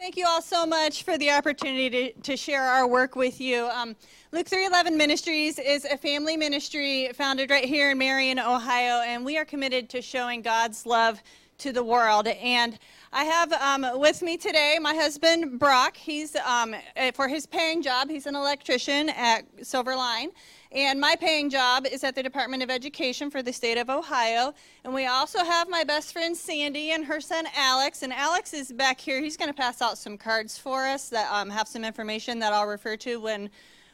Thank you all so much for the opportunity to, to share our work with you. Um, Luke 311 Ministries is a family ministry founded right here in Marion, Ohio, and we are committed to showing God's love to the world. And I have um, with me today my husband, Brock. He's, um, eh, for his paying job, he's an electrician at Silver Line. And my paying job is at the Department of Education for the state of Ohio. And we also have my best friend Sandy and her son Alex. And Alex is back here. He's going to pass out some cards for us that um, have some information that I'll refer to when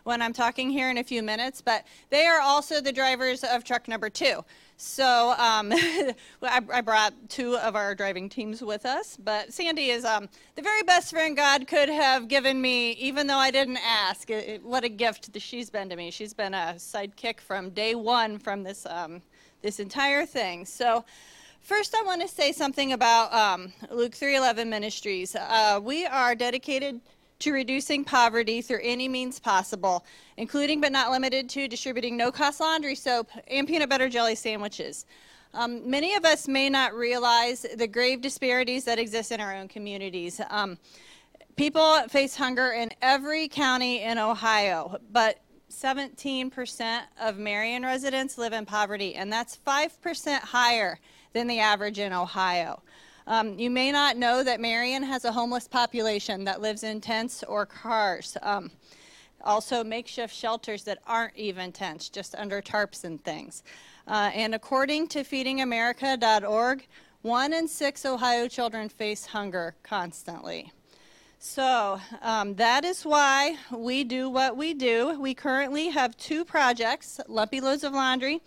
when I'm talking here in a few minutes, but they are also the drivers of truck number two. So um, I, I, brought two of our driving teams with us, but Sandy is um, the very best friend God could have given me, even though I didn't ask. It, it, what a gift that she's been to me. She's been a sidekick from day one from this um, this entire thing. So. First, I want to say something about um, Luke 3:11 Ministries. Uh, we are dedicated to reducing poverty through any means possible, including but not limited to distributing no cost laundry soap and peanut butter jelly sandwiches. Um, many of us may not realize the grave disparities that exist in our own communities. Um, people face hunger in every county in Ohio, but 17% of Marion residents live in poverty, and that's 5% higher than the average in Ohio. Um, you may not know that Marion has a homeless population that lives in tents or cars. Um, also, makeshift shelters that aren't even tents, just under tarps and things. Uh, and according to feedingamerica.org, one in six Ohio children face hunger constantly. So um, that is why we do what we do. We currently have two projects Lumpy Loads of Laundry and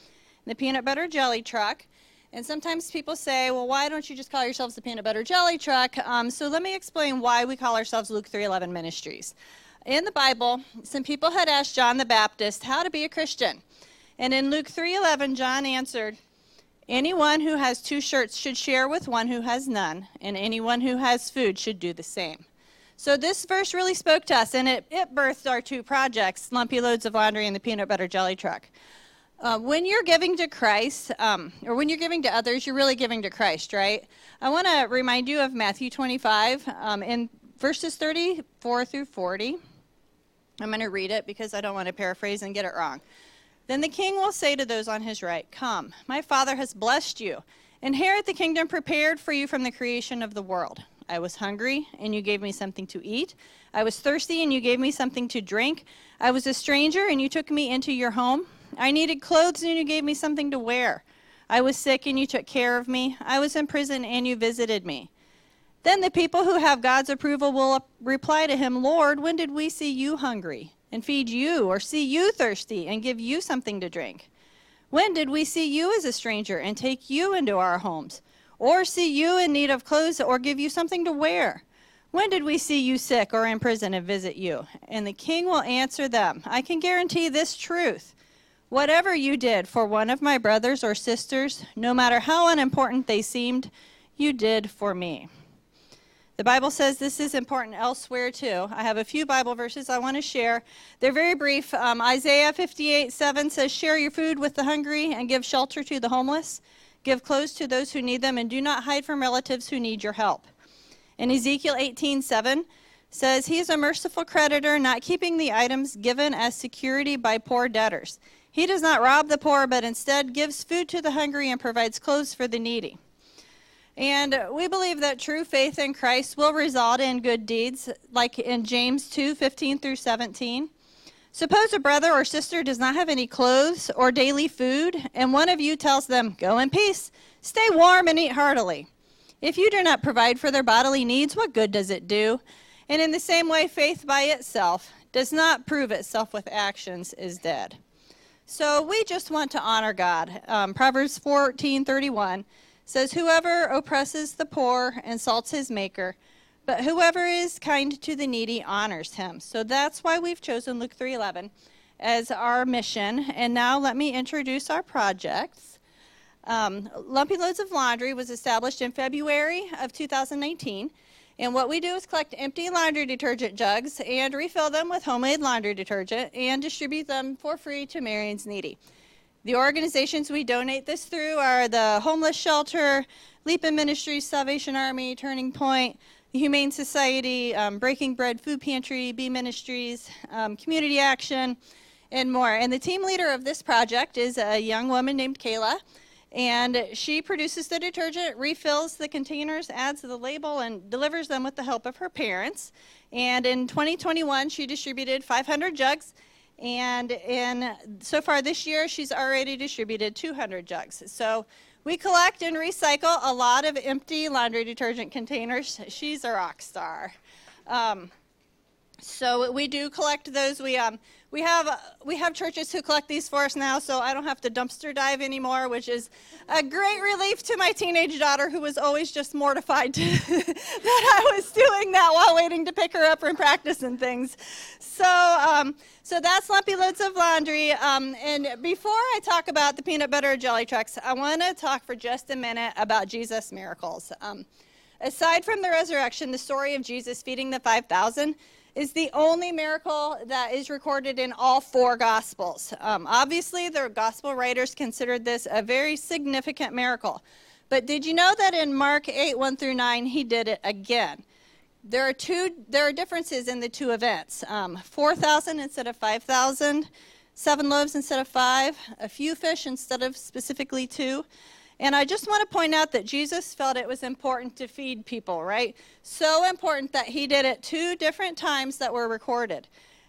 the Peanut Butter Jelly Truck. And sometimes people say, well, why don't you just call yourselves the Peanut Butter Jelly Truck? Um, so let me explain why we call ourselves Luke 3:11 Ministries. In the Bible, some people had asked John the Baptist how to be a Christian. And in Luke 3:11, John answered, Anyone who has two shirts should share with one who has none, and anyone who has food should do the same. So this verse really spoke to us, and it, it birthed our two projects, Lumpy Loads of Laundry and the Peanut Butter Jelly Truck. Uh, when you're giving to Christ, um, or when you're giving to others, you're really giving to Christ, right? I want to remind you of Matthew 25 um, in verses 34 through 40. I'm going to read it because I don't want to paraphrase and get it wrong. Then the king will say to those on his right, Come, my father has blessed you. Inherit the kingdom prepared for you from the creation of the world. I was hungry, and you gave me something to eat. I was thirsty, and you gave me something to drink. I was a stranger, and you took me into your home. I needed clothes and you gave me something to wear. I was sick and you took care of me. I was in prison and you visited me. Then the people who have God's approval will reply to him, Lord, when did we see you hungry and feed you, or see you thirsty and give you something to drink? When did we see you as a stranger and take you into our homes, or see you in need of clothes or give you something to wear? When did we see you sick or in prison and visit you? And the king will answer them, I can guarantee this truth. Whatever you did for one of my brothers or sisters, no matter how unimportant they seemed, you did for me. The Bible says this is important elsewhere too. I have a few Bible verses I want to share. They're very brief. Um, Isaiah 58 7 says, Share your food with the hungry and give shelter to the homeless. Give clothes to those who need them and do not hide from relatives who need your help. And Ezekiel 18 7 says, He is a merciful creditor, not keeping the items given as security by poor debtors. He does not rob the poor, but instead gives food to the hungry and provides clothes for the needy. And we believe that true faith in Christ will result in good deeds, like in James 2 15 through 17. Suppose a brother or sister does not have any clothes or daily food, and one of you tells them, Go in peace, stay warm, and eat heartily. If you do not provide for their bodily needs, what good does it do? And in the same way, faith by itself does not prove itself with actions is dead. So we just want to honor God. Um, Proverbs 14:31 says, "Whoever oppresses the poor insults his maker, but whoever is kind to the needy honors him." So that's why we've chosen Luke 3:11 as our mission. And now let me introduce our projects. Um, Lumpy Loads of Laundry was established in February of 2019. And what we do is collect empty laundry detergent jugs and refill them with homemade laundry detergent and distribute them for free to Marion's Needy. The organizations we donate this through are the Homeless Shelter, Leap in Ministries, Salvation Army, Turning Point, the Humane Society, um, Breaking Bread Food Pantry, Bee Ministries, um, Community Action, and more. And the team leader of this project is a young woman named Kayla. And she produces the detergent, refills the containers, adds the label, and delivers them with the help of her parents. And in 2021, she distributed 500 jugs. And in so far this year, she's already distributed 200 jugs. So we collect and recycle a lot of empty laundry detergent containers. She's a rock star. Um, so we do collect those. We um, we have we have churches who collect these for us now, so I don't have to dumpster dive anymore, which is a great relief to my teenage daughter, who was always just mortified that I was doing that while waiting to pick her up from practice and things. So um, so that's lumpy loads of laundry. Um, and before I talk about the peanut butter jelly trucks, I want to talk for just a minute about Jesus' miracles. Um, aside from the resurrection, the story of Jesus feeding the five thousand is the only miracle that is recorded in all four Gospels. Um, obviously, the Gospel writers considered this a very significant miracle. But did you know that in Mark 8, 1 through 9, he did it again? There are two. There are differences in the two events. Um, Four thousand instead of five thousand, seven loaves instead of five, a few fish instead of specifically two. And I just want to point out that Jesus felt it was important to feed people, right? So important that he did it two different times that were recorded.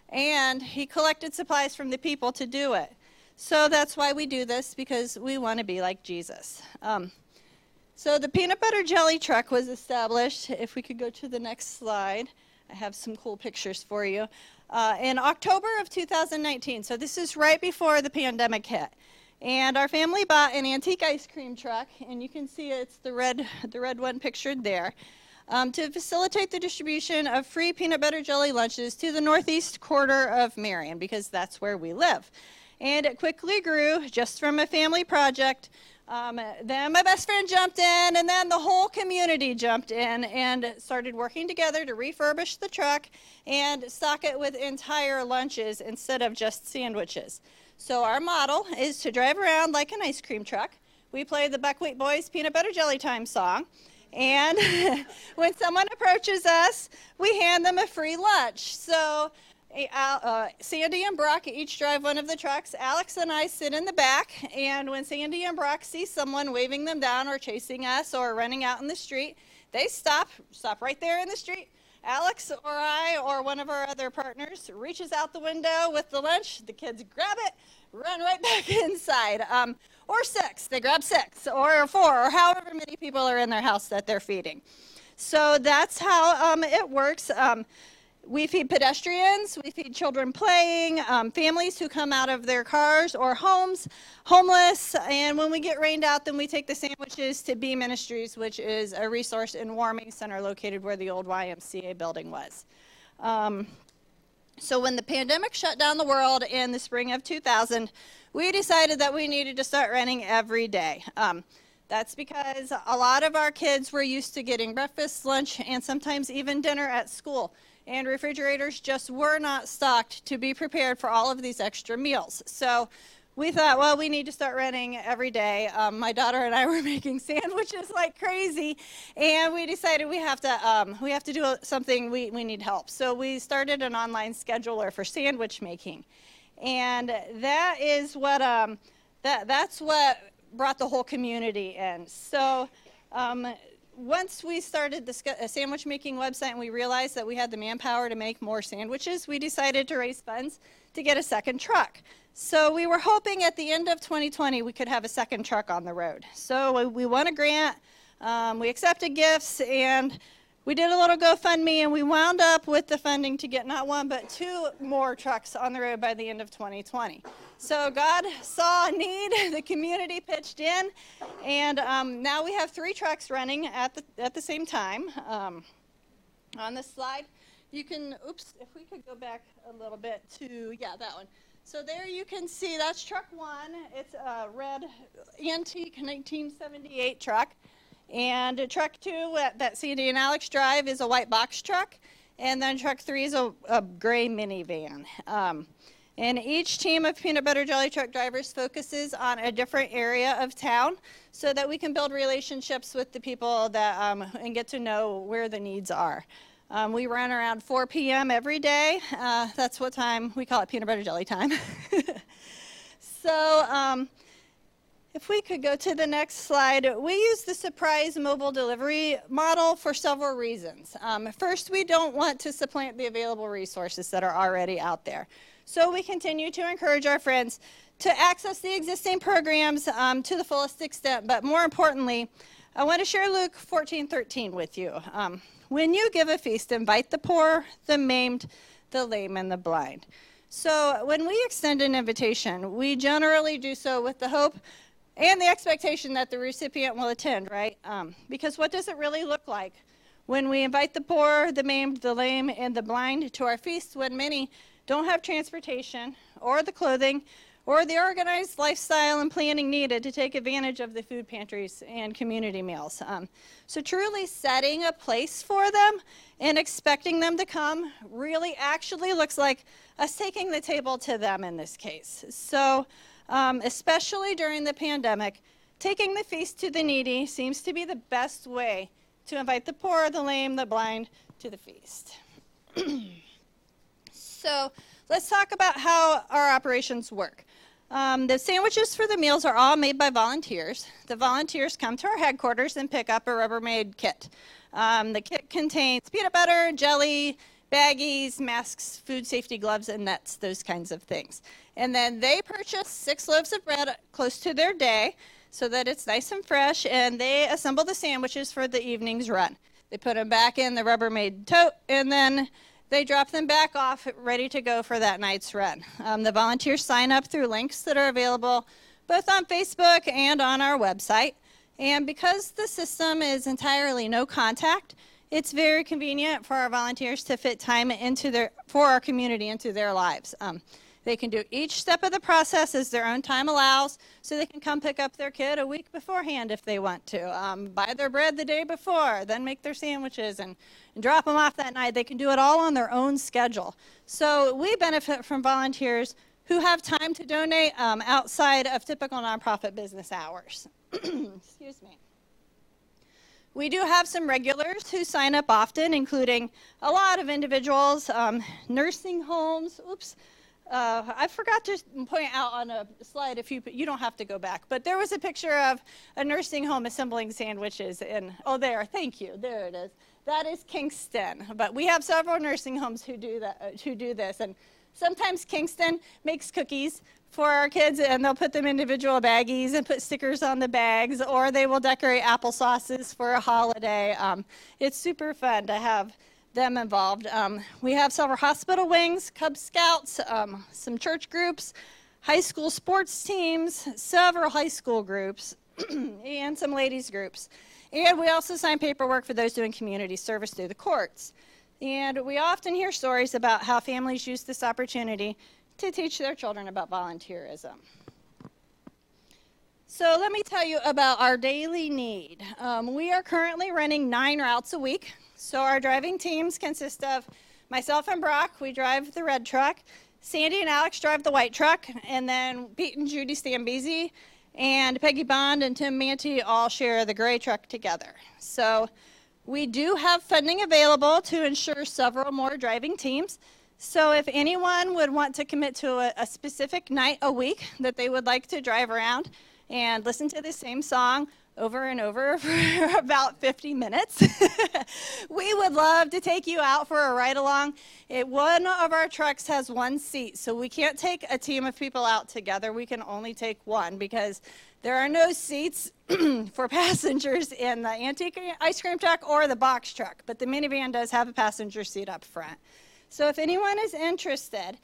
And he collected supplies from the people to do it. So that's why we do this, because we want to be like Jesus. Um, so the peanut butter jelly truck was established. If we could go to the next slide, I have some cool pictures for you. Uh, in October of 2019, so this is right before the pandemic hit. And our family bought an antique ice cream truck, and you can see it's the red, the red one pictured there, um, to facilitate the distribution of free peanut butter jelly lunches to the northeast quarter of Marion, because that's where we live. And it quickly grew just from a family project. Um, then my best friend jumped in, and then the whole community jumped in and started working together to refurbish the truck and stock it with entire lunches instead of just sandwiches. So our model is to drive around like an ice cream truck. We play the Buckwheat Boyz Peanut Butter Jelly Time song. And when someone approaches us, we hand them a free lunch. So uh, Sandy and Brock each drive one of the trucks. Alex and I sit in the back, and when Sandy and Brock see someone waving them down or chasing us or running out in the street, they stop, stop right there in the street, Alex or I or one of our other partners reaches out the window with the lunch. The kids grab it, run right back inside. Um, or six, they grab six, or four, or however many people are in their house that they're feeding. So that's how um, it works. Um, we feed pedestrians, we feed children playing, um, families who come out of their cars or homes, homeless, and when we get rained out, then we take the sandwiches to Bee Ministries, which is a resource and warming center located where the old YMCA building was. Um, so when the pandemic shut down the world in the spring of 2000, we decided that we needed to start running every day. Um, that's because a lot of our kids were used to getting breakfast, lunch, and sometimes even dinner at school and refrigerators just were not stocked to be prepared for all of these extra meals. So we thought, well, we need to start running every day. Um, my daughter and I were making sandwiches like crazy, and we decided we have to um, we have to do something. We we need help, so we started an online scheduler for sandwich making, and that is what um, that that's what brought the whole community in. So. Once we started the sandwich making website and we realized that we had the manpower to make more sandwiches, we decided to raise funds to get a second truck. So we were hoping at the end of 2020 we could have a second truck on the road. So we won a grant, um, we accepted gifts, and we did a little GoFundMe, and we wound up with the funding to get not one but two more trucks on the road by the end of 2020. So God saw a need, the community pitched in, and um, now we have three trucks running at the, at the same time. Um, on this slide, you can, oops, if we could go back a little bit to, yeah, that one. So there you can see that's truck one. It's a red antique 1978 truck. And truck two at that Sandy and Alex drive is a white box truck. And then truck three is a, a gray minivan. Um, And each team of peanut butter jelly truck drivers focuses on a different area of town so that we can build relationships with the people that um, and get to know where the needs are. Um, we run around 4 p.m. every day. Uh, that's what time we call it peanut butter jelly time. so, um, if we could go to the next slide, we use the surprise mobile delivery model for several reasons. Um, first, we don't want to supplant the available resources that are already out there. So we continue to encourage our friends to access the existing programs um, to the fullest extent. But more importantly, I want to share Luke 14 13 with you. Um, when you give a feast, invite the poor, the maimed, the lame, and the blind. So when we extend an invitation, we generally do so with the hope and the expectation that the recipient will attend, right? Um, because what does it really look like when we invite the poor, the maimed, the lame, and the blind to our feasts, when many don't have transportation or the clothing or the organized lifestyle and planning needed to take advantage of the food pantries and community meals. Um, so, truly setting a place for them and expecting them to come really actually looks like us taking the table to them in this case. So, um, especially during the pandemic, taking the feast to the needy seems to be the best way to invite the poor, the lame, the blind to the feast. so, let's talk about how our operations work. Um, the sandwiches for the meals are all made by volunteers. The volunteers come to our headquarters and pick up a Rubbermaid kit. Um, the kit contains peanut butter, jelly, baggies, masks, food safety gloves, and nets, those kinds of things. And then they purchase six loaves of bread close to their day so that it's nice and fresh, and they assemble the sandwiches for the evening's run. They put them back in the Rubbermaid tote, and then they drop them back off ready to go for that night's run. Um, the volunteers sign up through links that are available both on Facebook and on our website. And because the system is entirely no contact, it's very convenient for our volunteers to fit time into their for our community into their lives. Um, they can do each step of the process as their own time allows, so they can come pick up their kid a week beforehand if they want to. Um, buy their bread the day before, then make their sandwiches and, and drop them off that night. They can do it all on their own schedule. So we benefit from volunteers who have time to donate um, outside of typical nonprofit business hours. Excuse me. We do have some regulars who sign up often, including a lot of individuals, um, nursing homes, oops, uh, I forgot to point out on a slide if you you don't have to go back, but there was a picture of a nursing home assembling sandwiches and oh there, thank you, there it is. That is Kingston, but we have several nursing homes who do that uh, who do this, and sometimes Kingston makes cookies for our kids, and they'll put them individual baggies and put stickers on the bags, or they will decorate applesauces for a holiday. Um, it's super fun to have them involved. Um, we have several hospital wings, Cub Scouts, um, some church groups, high school sports teams, several high school groups, and some ladies groups. And we also sign paperwork for those doing community service through the courts. And we often hear stories about how families use this opportunity to teach their children about volunteerism. So let me tell you about our daily need. Um, we are currently running nine routes a week. So our driving teams consist of myself and Brock, we drive the red truck. Sandy and Alex drive the white truck, and then Pete and Judy Stambezi and Peggy Bond and Tim Manti all share the gray truck together. So we do have funding available to ensure several more driving teams. So if anyone would want to commit to a, a specific night a week that they would like to drive around and listen to the same song over and over for about 50 minutes. we would love to take you out for a ride along. One of our trucks has one seat, so we can't take a team of people out together. We can only take one because there are no seats for passengers in the antique ice cream truck or the box truck, but the minivan does have a passenger seat up front. So if anyone is interested,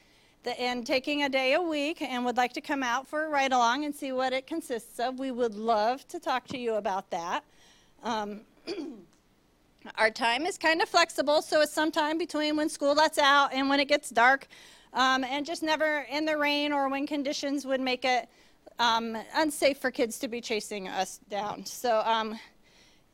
and taking a day a week and would like to come out for a ride along and see what it consists of, we would love to talk to you about that. Um, our time is kind of flexible, so it's sometime between when school lets out and when it gets dark, um, and just never in the rain or when conditions would make it um, unsafe for kids to be chasing us down. So um,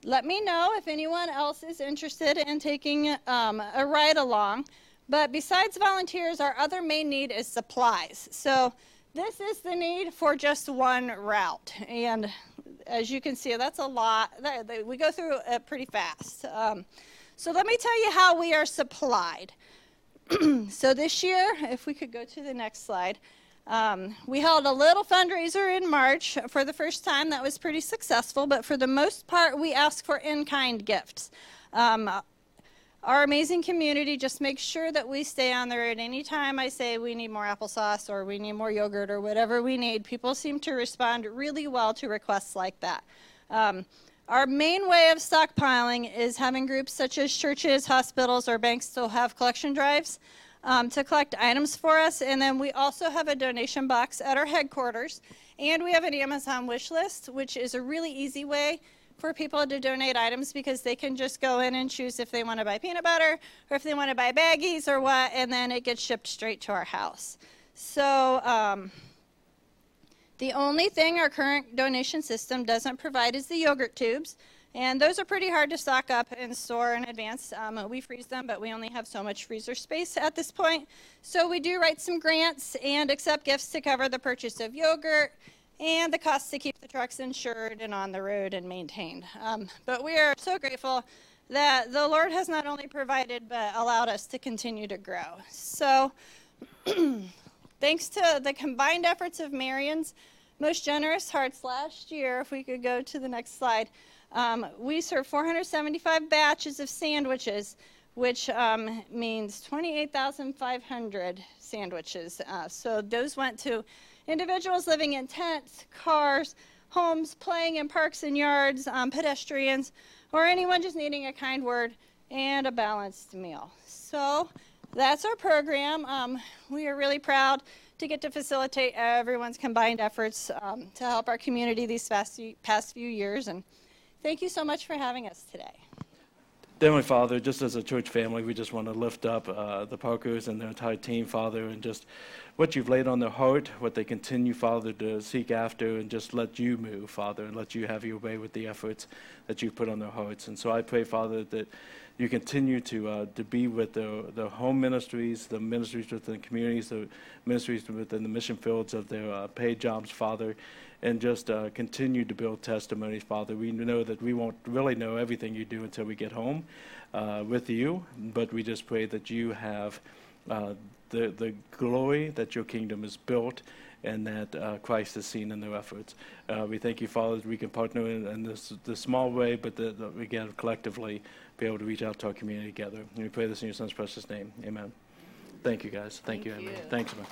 let me know if anyone else is interested in taking um, a ride along. But besides volunteers, our other main need is supplies. So this is the need for just one route. And as you can see, that's a lot. We go through it pretty fast. Um, so let me tell you how we are supplied. so this year, if we could go to the next slide, um, we held a little fundraiser in March for the first time. That was pretty successful, but for the most part, we ask for in kind gifts. Um, our amazing community just makes sure that we stay on the road. Anytime I say we need more applesauce or we need more yogurt or whatever we need, people seem to respond really well to requests like that. Um, our main way of stockpiling is having groups such as churches, hospitals, or banks still have collection drives um, to collect items for us. And then we also have a donation box at our headquarters. And we have an Amazon wish list, which is a really easy way for people to donate items because they can just go in and choose if they want to buy peanut butter or if they want to buy baggies or what, and then it gets shipped straight to our house. So, um, the only thing our current donation system doesn't provide is the yogurt tubes. And those are pretty hard to stock up and store in advance. Um, we freeze them, but we only have so much freezer space at this point. So we do write some grants and accept gifts to cover the purchase of yogurt and the cost to keep the trucks insured and on the road and maintained. Um, but we are so grateful that the Lord has not only provided but allowed us to continue to grow. So thanks to the combined efforts of Marion's most generous hearts last year, if we could go to the next slide, um, we served 475 batches of sandwiches, which um, means 28,500 sandwiches. Uh, so those went to individuals living in tents, cars, homes, playing in parks and yards, um, pedestrians, or anyone just needing a kind word and a balanced meal. So that's our program. Um, we are really proud to get to facilitate everyone's combined efforts um, to help our community these past few, past few years. And thank you so much for having us today. Heavenly Father, just as a church family, we just want to lift up uh, the Parkers and their entire team, Father, and just what you've laid on their heart, what they continue, Father, to seek after, and just let you move, Father, and let you have your way with the efforts that you've put on their hearts. And so I pray, Father, that you continue to uh, to be with the the home ministries, the ministries within the communities, the ministries within the mission fields of their uh, paid jobs, Father, and just uh, continue to build testimonies, Father. We know that we won't really know everything you do until we get home uh, with you, but we just pray that you have uh, the the glory that your kingdom is built. And that uh, Christ is seen in their efforts. Uh, we thank you, Father, that we can partner in, in this, this small way, but that, that we can collectively be able to reach out to our community together. And we pray this in your son's precious name. Amen. Thank you, guys. Thank, Thank you, Emily. you. Thanks, man.